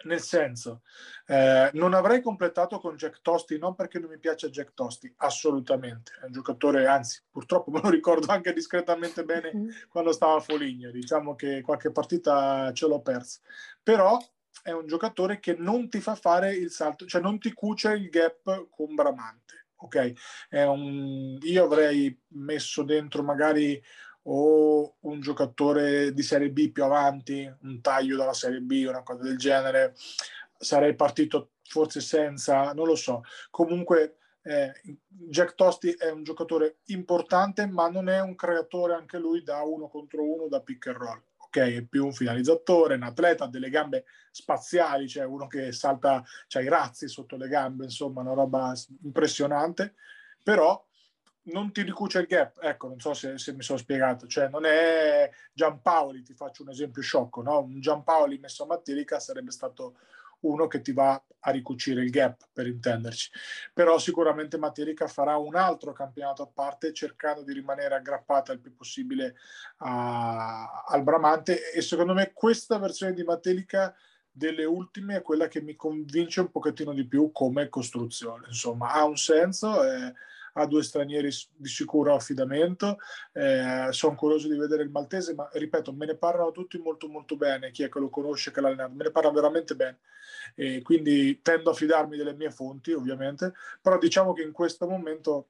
nel senso, eh, non avrei completato con Jack Tosti, non perché non mi piace Jack Tosti, assolutamente. È un giocatore, anzi, purtroppo me lo ricordo anche discretamente bene mm. quando stava a Foligno. Diciamo che qualche partita ce l'ho persa. Però è un giocatore che non ti fa fare il salto, cioè non ti cuce il gap con Bramante. Ok? Un... Io avrei messo dentro magari o un giocatore di Serie B più avanti, un taglio dalla Serie B, una cosa del genere, sarei partito forse senza, non lo so. Comunque eh, Jack Tosti è un giocatore importante, ma non è un creatore anche lui da uno contro uno, da pick and roll. Ok, è più un finalizzatore, un atleta, ha delle gambe spaziali, cioè uno che salta, c'ha i razzi sotto le gambe, insomma, una roba impressionante. Però non ti ricuce il gap, ecco, non so se, se, mi sono spiegato, cioè non è Giampaoli, ti faccio un esempio sciocco, no? Un Giampaoli messo a Matterica sarebbe stato uno che ti va a ricucire il gap, per intenderci. Però sicuramente Matterica farà un altro campionato a parte cercando di rimanere aggrappata il più possibile a, al Bramante e secondo me questa versione di Matterica delle ultime è quella che mi convince un pochettino di più come costruzione, insomma, ha un senso. Eh, ha due stranieri di sicuro affidamento. Eh, sono curioso di vedere il maltese, ma ripeto, me ne parlano tutti molto molto bene, chi è che lo conosce, che l'ha allenato, me ne parla veramente bene. E quindi tendo a fidarmi delle mie fonti, ovviamente, però diciamo che in questo momento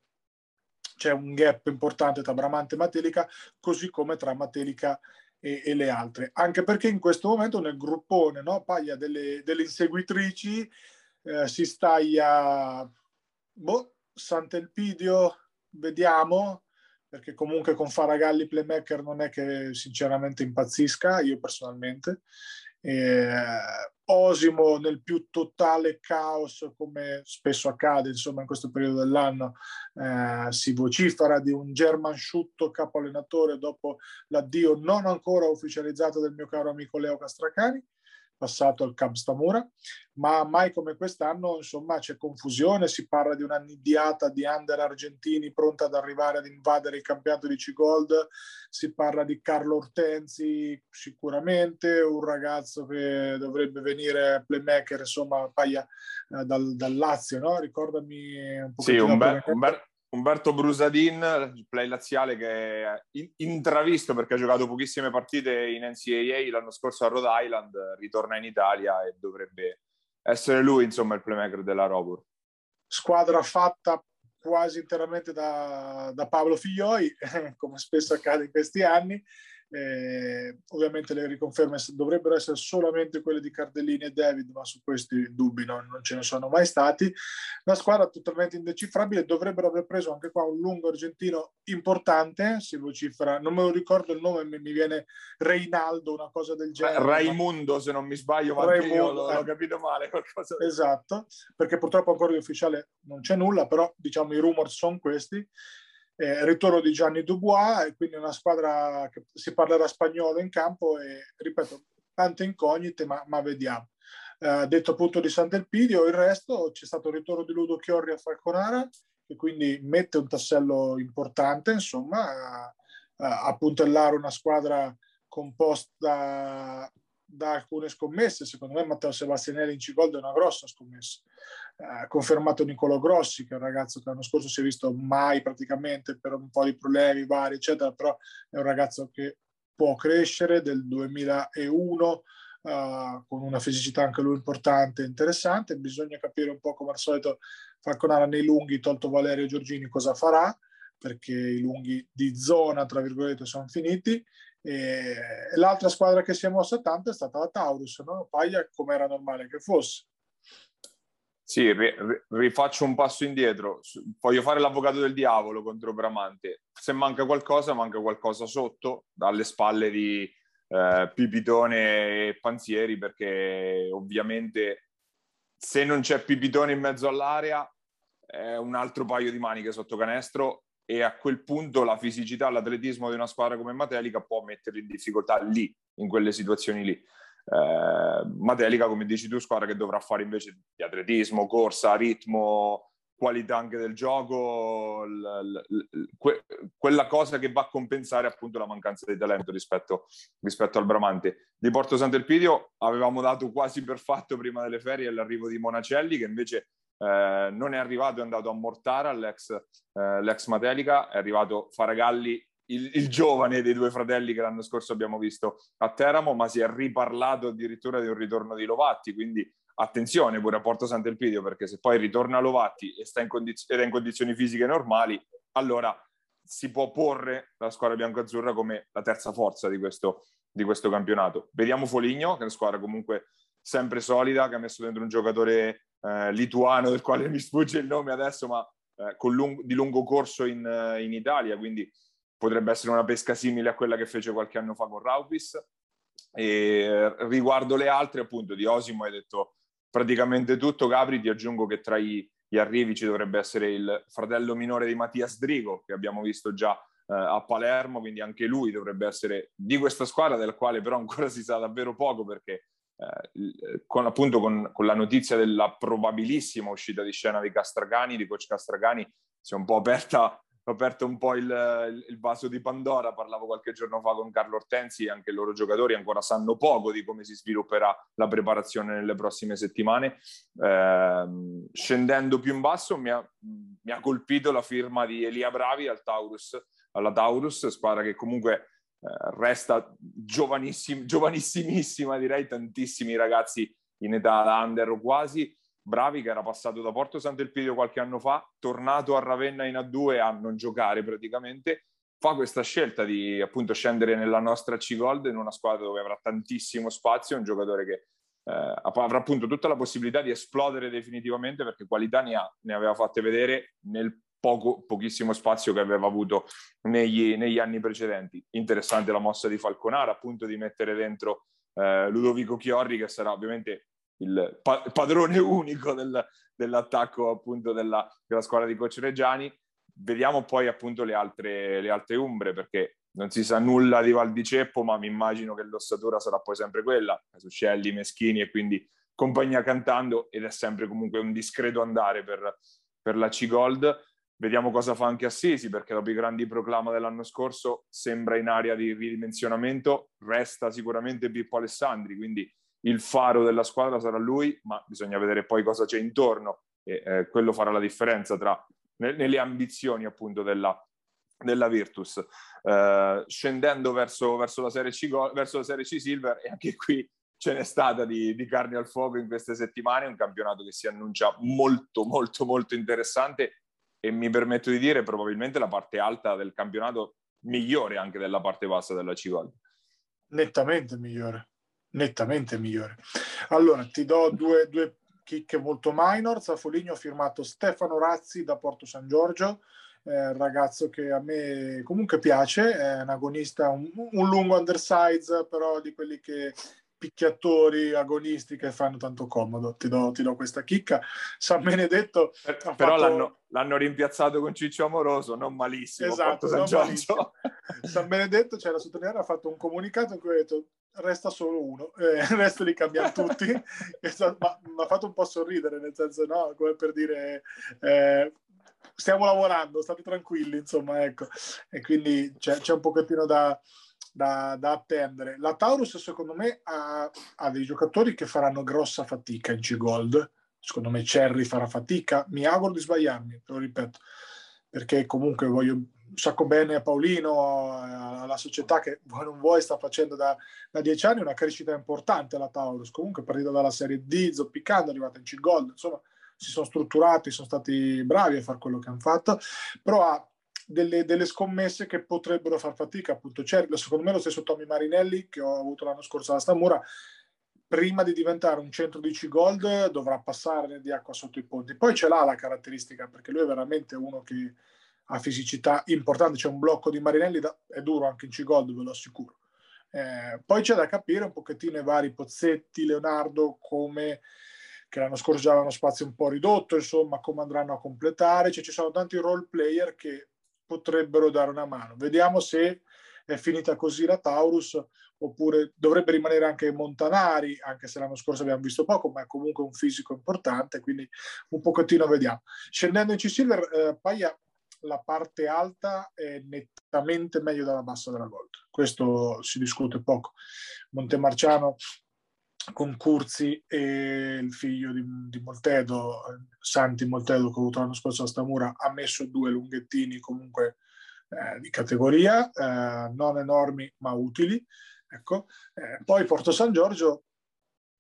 c'è un gap importante tra Bramante e Matelica, così come tra Matelica e, e, le altre. Anche perché in questo momento nel gruppone, no, Paglia delle, delle inseguitrici, eh, si staglia boh, Sant'Elpidio, vediamo, perché comunque con Faragalli playmaker non è che sinceramente impazzisca, io personalmente. Eh, Osimo nel più totale caos, come spesso accade insomma in questo periodo dell'anno, eh, si vocifera di un Germansciutto capo allenatore dopo l'addio non ancora ufficializzato del mio caro amico Leo Castracani passato al Cub Stamura, ma mai come quest'anno insomma c'è confusione, si parla di una nidiata di under argentini pronta ad arrivare ad invadere il campionato di C-Gold, si parla di Carlo Ortenzi sicuramente, un ragazzo che dovrebbe venire playmaker insomma paia eh, dal, dal, Lazio, no? Ricordami un po'. Sì, Umber- Umber- Umberto Brusadin, play laziale che è intravisto perché ha giocato pochissime partite in NCAA l'anno scorso a Rhode Island, ritorna in Italia e dovrebbe essere lui, insomma, il playmaker della Robur. Squadra fatta quasi interamente da, da Paolo Figlioi, come spesso accade in questi anni, eh, ovviamente le riconferme dovrebbero essere solamente quelle di Cardellini e David, ma su questi dubbi non, non ce ne sono mai stati. La squadra totalmente indecifrabile, dovrebbero aver preso anche qua un lungo argentino importante, si vocifera, non me lo ricordo il nome, mi, viene Reinaldo, una cosa del genere. Raimundo, ma... se non mi sbaglio, ma Raimundo, io l'ho, eh. capito male. Qualcosa esatto, perché purtroppo ancora di ufficiale non c'è nulla, però diciamo i rumor sono questi eh, ritorno di Gianni Dubois e quindi una squadra che si parlerà spagnolo in campo e ripeto tante incognite ma, ma vediamo eh, detto appunto di Sant'Elpidio il resto c'è stato il ritorno di Ludo Chiorri a Falconara che quindi mette un tassello importante insomma a, a puntellare una squadra composta da alcune scommesse. Secondo me Matteo Sebastianelli in Cigold è una grossa scommessa. Eh, confermato Nicolo Grossi, che è un ragazzo che l'anno scorso si è visto mai praticamente per un po' di problemi vari, eccetera, però è un ragazzo che può crescere del 2001 uh, eh, con una fisicità anche lui importante e interessante. Bisogna capire un po' come al solito Falconara nei lunghi, tolto Valerio Giorgini, cosa farà perché i lunghi di zona, tra virgolette, sono finiti e l'altra squadra che si è mossa tanto è stata la Taurus, no? Paglia come era normale che fosse. Sì, rifaccio un passo indietro. Voglio fare l'avvocato del diavolo contro Bramante. Se manca qualcosa, manca qualcosa sotto, dalle spalle di eh, Pipitone e Panzieri, perché ovviamente se non c'è Pipitone in mezzo all'area è un altro paio di maniche sotto canestro e a quel punto la fisicità, l'atletismo di una squadra come Matelica può metterli in difficoltà lì, in quelle situazioni lì. Eh, Matelica, come dici tu, squadra che dovrà fare invece di atletismo, corsa, ritmo, qualità anche del gioco, l, l, que, quella cosa che va a compensare appunto la mancanza di talento rispetto, rispetto al Bramante. Di Porto Sant'Elpidio avevamo dato quasi per fatto prima delle ferie l'arrivo di Monacelli che invece eh, non è arrivato, è andato a Mortara, l'ex, eh, l'ex Matelica, è arrivato Faragalli il, il, giovane dei due fratelli che l'anno scorso abbiamo visto a Teramo, ma si è riparlato addirittura di un ritorno di Lovatti, quindi attenzione pure a Porto Sant'Elpidio, perché se poi ritorna Lovatti e sta in condiz- ed è in condizioni fisiche normali, allora si può porre la squadra bianco-azzurra come la terza forza di questo, di questo campionato. Vediamo Foligno, che è una squadra comunque sempre solida, che ha messo dentro un giocatore eh, lituano del quale mi sfugge il nome adesso, ma eh, lung- di lungo corso in, uh, in Italia, quindi potrebbe essere una pesca simile a quella che fece qualche anno fa con Raupis. E riguardo le altre, appunto, di Osimo hai detto praticamente tutto. Gabri, ti aggiungo che tra i, gli arrivi ci dovrebbe essere il fratello minore di Mattias Drigo, che abbiamo visto già eh, a Palermo, quindi anche lui dovrebbe essere di questa squadra, del quale però ancora si sa davvero poco perché eh, con, appunto con, con, la notizia della probabilissima uscita di scena di Castragani, di coach Castragani, si è un po' aperta ho aperto un po' il, il, vaso di Pandora, parlavo qualche giorno fa con Carlo Ortensi, anche i loro giocatori ancora sanno poco di come si svilupperà la preparazione nelle prossime settimane. Eh, scendendo più in basso mi ha, mi ha, colpito la firma di Elia Bravi al Taurus, alla Taurus, squadra che comunque eh, resta giovanissim, giovanissimissima, direi tantissimi ragazzi in età under o quasi, Bravi che era passato da Porto Sant'Elpidio qualche anno fa, tornato a Ravenna in A2 a non giocare praticamente, fa questa scelta di appunto scendere nella nostra C-Gold in una squadra dove avrà tantissimo spazio, un giocatore che eh, avrà appunto tutta la possibilità di esplodere definitivamente perché qualità ne, ha, ne aveva fatte vedere nel poco, pochissimo spazio che aveva avuto negli, negli, anni precedenti. Interessante la mossa di Falconara, appunto di mettere dentro eh, Ludovico Chiorri che sarà ovviamente il pa- padrone unico del, dell'attacco appunto della, della, squadra di Coach Reggiani. Vediamo poi appunto le altre, le altre umbre perché non si sa nulla di Val di Ceppo, ma mi immagino che l'ossatura sarà poi sempre quella, Casuccelli, Meschini e quindi compagnia cantando ed è sempre comunque un discreto andare per, per la C-Gold. Vediamo cosa fa anche Assisi, perché dopo i grandi proclama dell'anno scorso sembra in area di ridimensionamento, resta sicuramente Pippo Alessandri, quindi il faro della squadra sarà lui, ma bisogna vedere poi cosa c'è intorno e eh, quello farà la differenza tra nelle ambizioni appunto della, della Virtus. Uh, scendendo verso, verso, la serie C, verso la Serie C Silver e anche qui ce n'è stata di, di, carne al fuoco in queste settimane, un campionato che si annuncia molto molto molto interessante e mi permetto di dire probabilmente la parte alta del campionato migliore anche della parte bassa della C-Gold. Nettamente migliore nettamente migliore. Allora, ti do due, due chicche molto minor. A Foligno ho firmato Stefano Razzi da Porto San Giorgio, eh, ragazzo che a me comunque piace, è un agonista, un, un lungo undersize, però di quelli che picchiatori agonisti che fanno tanto comodo. Ti do, ti do questa chicca. San Benedetto. Eh, però fatto... l'hanno, l'hanno, rimpiazzato con Ciccio Amoroso, non malissimo. Esatto, San, malissimo. San Benedetto, c'era sottolineare, ha fatto un comunicato in cui ha detto resta solo uno, eh, il resto li cambiamo tutti. ma mi ha fatto un po' sorridere, nel senso, no, come per dire... Eh, stiamo lavorando, state tranquilli, insomma, ecco. E quindi c'è, c'è un pochettino da, da, da, attendere. La Taurus, secondo me, ha, ha, dei giocatori che faranno grossa fatica in G-Gold. Secondo me Cherry farà fatica. Mi auguro di sbagliarmi, te lo ripeto, perché comunque voglio sacco bene a Paolino, alla società che vuoi non vuoi sta facendo da, da, dieci anni una crescita importante la Taurus. Comunque partita dalla Serie D, zoppicando, è arrivata in C-Gold, insomma si sono strutturati, sono stati bravi a fare quello che hanno fatto, però ha delle, delle, scommesse che potrebbero far fatica. Appunto, c'è secondo me lo stesso Tommy Marinelli che ho avuto l'anno scorso alla Stamura. Prima di diventare un centro di C-Gold dovrà passare di acqua sotto i ponti. Poi ce l'ha la caratteristica perché lui è veramente uno che ha fisicità importante. C'è un blocco di Marinelli, da, è duro anche in C-Gold, ve lo assicuro. Eh, poi c'è da capire un pochettino i vari Pozzetti, Leonardo, come che l'anno scorso già avevano spazio un po' ridotto, insomma, come andranno a completare. Cioè, ci sono tanti role player che potrebbero dare una mano. Vediamo se è finita così la Taurus, oppure dovrebbe rimanere anche Montanari, anche se l'anno scorso abbiamo visto poco, ma è comunque un fisico importante, quindi un pochettino vediamo. Scendendo in C-Silver, eh, Paia la parte alta è nettamente meglio dalla bassa della Gold. Questo si discute poco. Montemarciano con Curzi e il figlio di, di Moltedo, Santi Moltedo, che ho avuto l'anno scorso a Stamura, ha messo due lunghettini comunque eh, di categoria, eh, non enormi ma utili. Ecco. Eh, poi Porto San Giorgio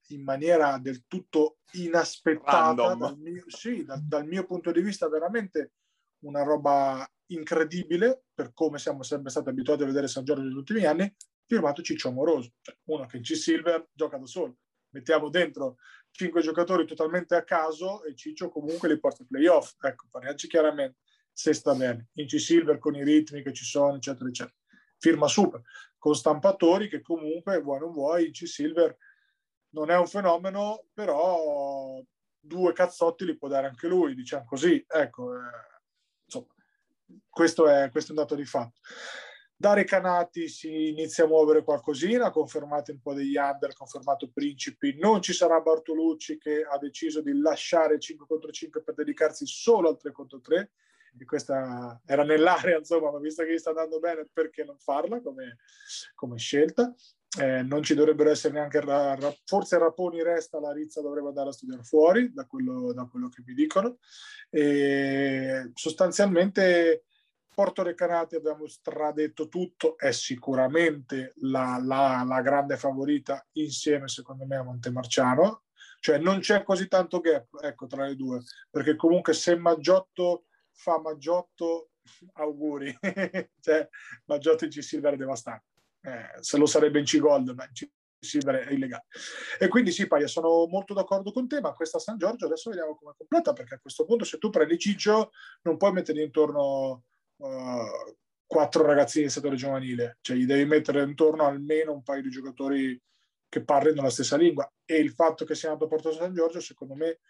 in maniera del tutto inaspettata, dal mio, sì, da, dal mio punto di vista veramente una roba incredibile per come siamo sempre stati abituati a vedere San Giorgio negli ultimi anni, firmato Ciccio Amoroso, cioè uno che in C-Silver gioca da solo. Mettiamo dentro cinque giocatori totalmente a caso e Ciccio comunque li porta ai playoff. Ecco, parliamoci chiaramente, se sta bene. In C-Silver con i ritmi che ci sono, eccetera, eccetera. Firma super, con stampatori che comunque, vuoi non vuoi, in C-Silver non è un fenomeno, però due cazzotti li può dare anche lui, diciamo così. Ecco, eh, questo è, questo è un dato di fatto. Da Recanati si inizia a muovere qualcosina, confermate un po' degli under, confermato Principi, non ci sarà Bartolucci che ha deciso di lasciare 5 contro 5 per dedicarsi solo al 3 contro 3 e questa era nell'area insomma, ma visto che gli sta andando bene perché non farla come, come scelta? Eh, non ci dovrebbero essere neanche, ra- ra- forse Raponi resta, la Rizza dovrebbe andare a studiare fuori, da quello, da quello che mi dicono. E sostanzialmente Porto Recanati abbiamo stradetto tutto, è sicuramente la, la, la, grande favorita insieme secondo me a Montemarciano, cioè non c'è così tanto gap ecco, tra le due, perché comunque se Maggiotto fa Maggiotto, auguri, cioè Maggiotto in C-Silver è devastante eh, se lo sarebbe in C-Gold, ma in C-Silver è illegale. E quindi sì, Paia, sono molto d'accordo con te, ma questa San Giorgio adesso vediamo come è completa, perché a questo punto se tu prendi Ciccio non puoi mettere intorno uh, quattro ragazzini del settore giovanile, cioè gli devi mettere intorno almeno un paio di giocatori che parlino la stessa lingua e il fatto che sia andato a Porto San Giorgio secondo me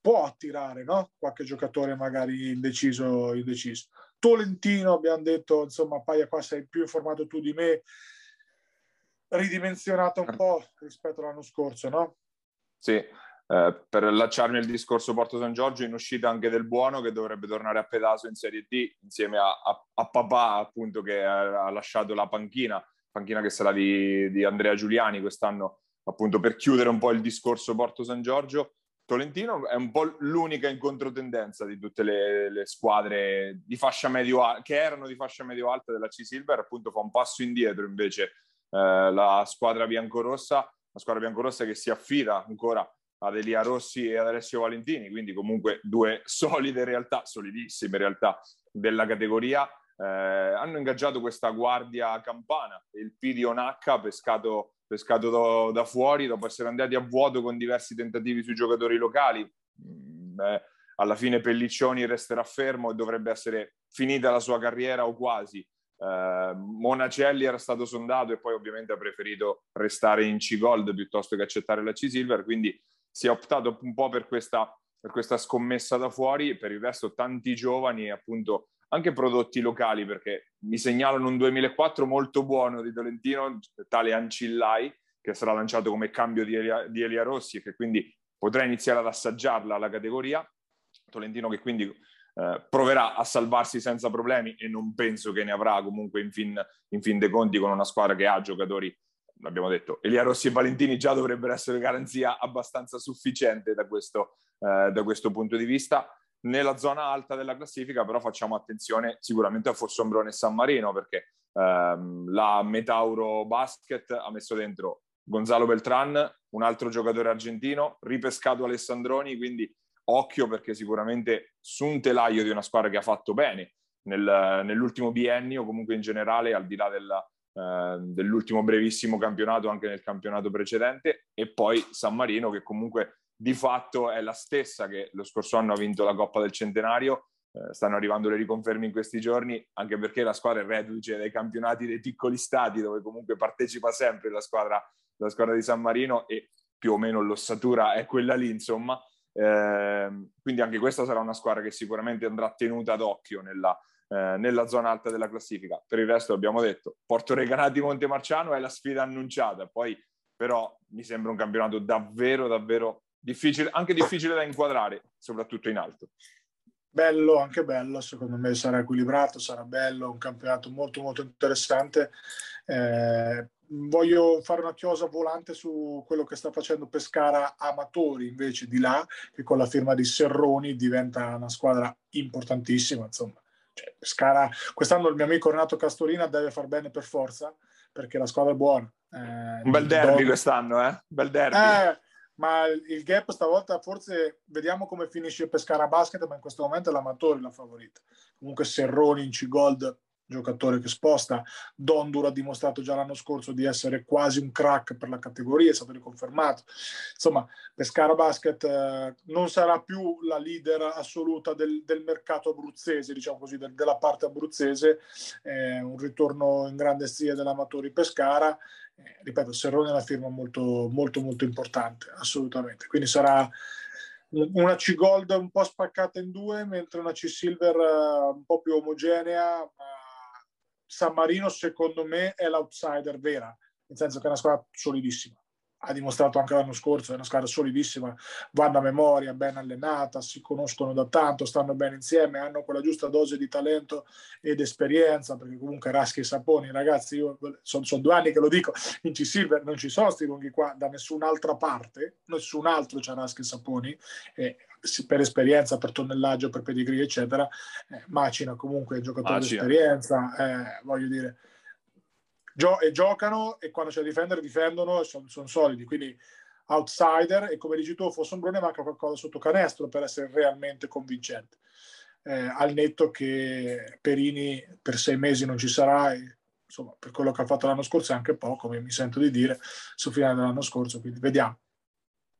può attirare no? qualche giocatore magari indeciso, indeciso. Tolentino, abbiamo detto, insomma, Paia qua sei più informato tu di me, ridimensionato un po' rispetto all'anno scorso, no? Sì, eh, per allacciarmi al discorso Porto San Giorgio, in uscita anche del buono che dovrebbe tornare a pedaso in Serie D insieme a, a, a papà appunto che ha, lasciato la panchina, panchina che sarà di, di Andrea Giuliani quest'anno appunto per chiudere un po' il discorso Porto San Giorgio Tolentino è un po' l'unica in controtendenza di tutte le, le squadre di fascia medio che erano di fascia medio alta della C-Silver, appunto fa un passo indietro invece eh, la squadra biancorossa, la squadra biancorossa che si affida ancora ad Elia Rossi e ad Alessio Valentini, quindi comunque due solide realtà, solidissime realtà della categoria. Eh, hanno ingaggiato questa guardia campana, il Pidio Nacca, pescato pescato da, da, fuori dopo essere andati a vuoto con diversi tentativi sui giocatori locali. Beh, mm, alla fine Pelliccioni resterà fermo e dovrebbe essere finita la sua carriera o quasi. Eh, Monacelli era stato sondato e poi ovviamente ha preferito restare in C-Gold piuttosto che accettare la C-Silver, quindi si è optato un po' per questa, per questa scommessa da fuori, per il resto tanti giovani appunto anche prodotti locali, perché mi segnalano un 2004 molto buono di Tolentino, tale Ancillai, che sarà lanciato come cambio di Elia, di Elia Rossi e che quindi potrà iniziare ad assaggiarla alla categoria. Tolentino che quindi eh, proverà a salvarsi senza problemi e non penso che ne avrà comunque in fin, in fin dei conti con una squadra che ha giocatori, l'abbiamo detto, Elia Rossi e Valentini già dovrebbero essere garanzia abbastanza sufficiente da questo, eh, da questo punto di vista nella zona alta della classifica, però facciamo attenzione sicuramente a Fossombrone e San Marino perché ehm, la Metauro Basket ha messo dentro Gonzalo Beltran, un altro giocatore argentino, ripescato Alessandroni, quindi occhio perché sicuramente su un telaio di una squadra che ha fatto bene nel, nell'ultimo biennio, comunque in generale, al di là della, eh, dell'ultimo brevissimo campionato, anche nel campionato precedente, e poi San Marino che comunque di fatto è la stessa che lo scorso anno ha vinto la Coppa del Centenario. Eh, stanno arrivando le riconferme in questi giorni, anche perché la squadra è reduce dai campionati dei piccoli stati, dove comunque partecipa sempre la squadra, la squadra di San Marino e più o meno l'ossatura è quella lì, insomma. Eh, quindi anche questa sarà una squadra che sicuramente andrà tenuta d'occhio nella, eh, nella zona alta della classifica. Per il resto abbiamo detto, Porto Recanati Montemarciano è la sfida annunciata, poi però mi sembra un campionato davvero, davvero difficile, anche difficile da inquadrare, soprattutto in alto. Bello, anche bello, secondo me sarà equilibrato, sarà bello, un campionato molto molto interessante. Eh, voglio fare una chiosa volante su quello che sta facendo Pescara Amatori invece di là, che con la firma di Serroni diventa una squadra importantissima, insomma cioè, Pescara, quest'anno il mio amico Renato Castorina deve far bene per forza perché la squadra è buona. Eh, un bel derby Don... quest'anno, eh? Bel derby. Eh, ma il gap stavolta forse vediamo come finisce Pescara Basket, ma in questo momento è l'Amatori la favorita. Comunque Serroni in C-Gold giocatore che sposta. Dondur ha dimostrato già l'anno scorso di essere quasi un crack per la categoria, è stato riconfermato. Insomma, Pescara Basket eh, non sarà più la leader assoluta del, del mercato abruzzese, diciamo così, del, della parte abruzzese. Eh, un ritorno in grande stile dell'Amatori Pescara. Eh, ripeto, Serrone è una firma molto, molto, molto importante, assolutamente. Quindi sarà una C Gold un po' spaccata in due, mentre una C Silver uh, un po' più omogenea, San Marino secondo me è l'outsider vera, nel senso che è una squadra solidissima. Ha dimostrato anche l'anno scorso, è una squadra solidissima, vanno a memoria, ben allenata, si conoscono da tanto, stanno bene insieme, hanno quella giusta dose di talento ed esperienza, perché comunque Raschi e Saponi, ragazzi, io sono, sono due anni che lo dico, in C-Silver non ci sono sti lunghi qua da nessun'altra parte, nessun altro c'è Raschi e Saponi, e per esperienza, per tonnellaggio, per pedigree, eccetera, eh, macina comunque giocatore di esperienza, eh, voglio dire, gio- e giocano e quando c'è da difendere difendono e sono son solidi, quindi outsider e come dici tu, Fossombrone manca qualcosa sotto canestro per essere realmente convincente. Eh, al netto che Perini per sei mesi non ci sarà e insomma per quello che ha fatto l'anno scorso è anche poco, mi sento di dire, sul finale dell'anno scorso, quindi vediamo.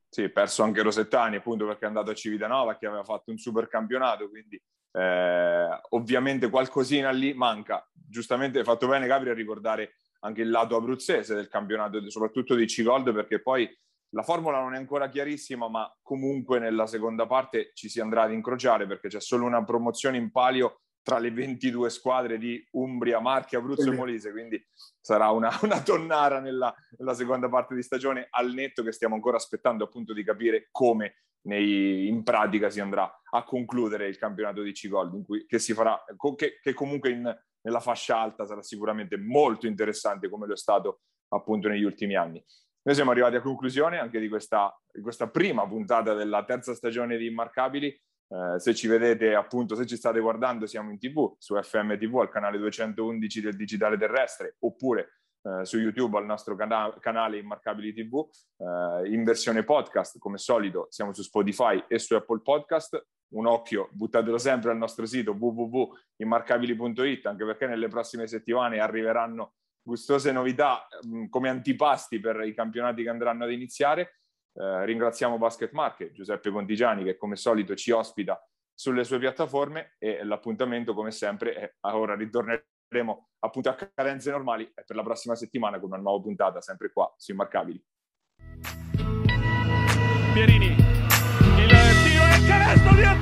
Sì, perso anche Rosettani appunto perché è andato a Civitanova che aveva fatto un super campionato, quindi eh, ovviamente qualcosina lì manca. Giustamente hai fatto bene Gabri a ricordare anche il lato abruzzese del campionato, soprattutto di C-Gold, perché poi la formula non è ancora chiarissima, ma comunque nella seconda parte ci si andrà ad incrociare perché c'è solo una promozione in palio tra le 22 squadre di Umbria, Marche, Abruzzo e Molise, quindi sarà una, una tonnara nella, nella, seconda parte di stagione al netto che stiamo ancora aspettando appunto di capire come nei, in pratica si andrà a concludere il campionato di C-Gold, che si farà, che, che comunque in, nella fascia alta sarà sicuramente molto interessante come lo è stato appunto negli ultimi anni. Noi siamo arrivati a conclusione anche di questa, di questa prima puntata della terza stagione di Immarcabili. Eh, se ci vedete, appunto, se ci state guardando, siamo in TV, su FM TV, al canale 211 del Digitale Terrestre, oppure eh, su YouTube al nostro cana- canale Immarcabili TV. Eh, in versione podcast, come solito, siamo su Spotify e su Apple Podcast. Un occhio, buttatelo sempre al nostro sito www.immarcabili.it, anche perché nelle prossime settimane arriveranno gustose novità mh, come antipasti per i campionati che andranno ad iniziare. Eh, ringraziamo Basket Market, Giuseppe Contigiani, che come solito ci ospita sulle sue piattaforme e l'appuntamento, come sempre, è ora ritorneremo appunto a cadenze normali e per la prossima settimana con una nuova puntata, sempre qua su Immarcabili. Pierini, il tiro il canestro di!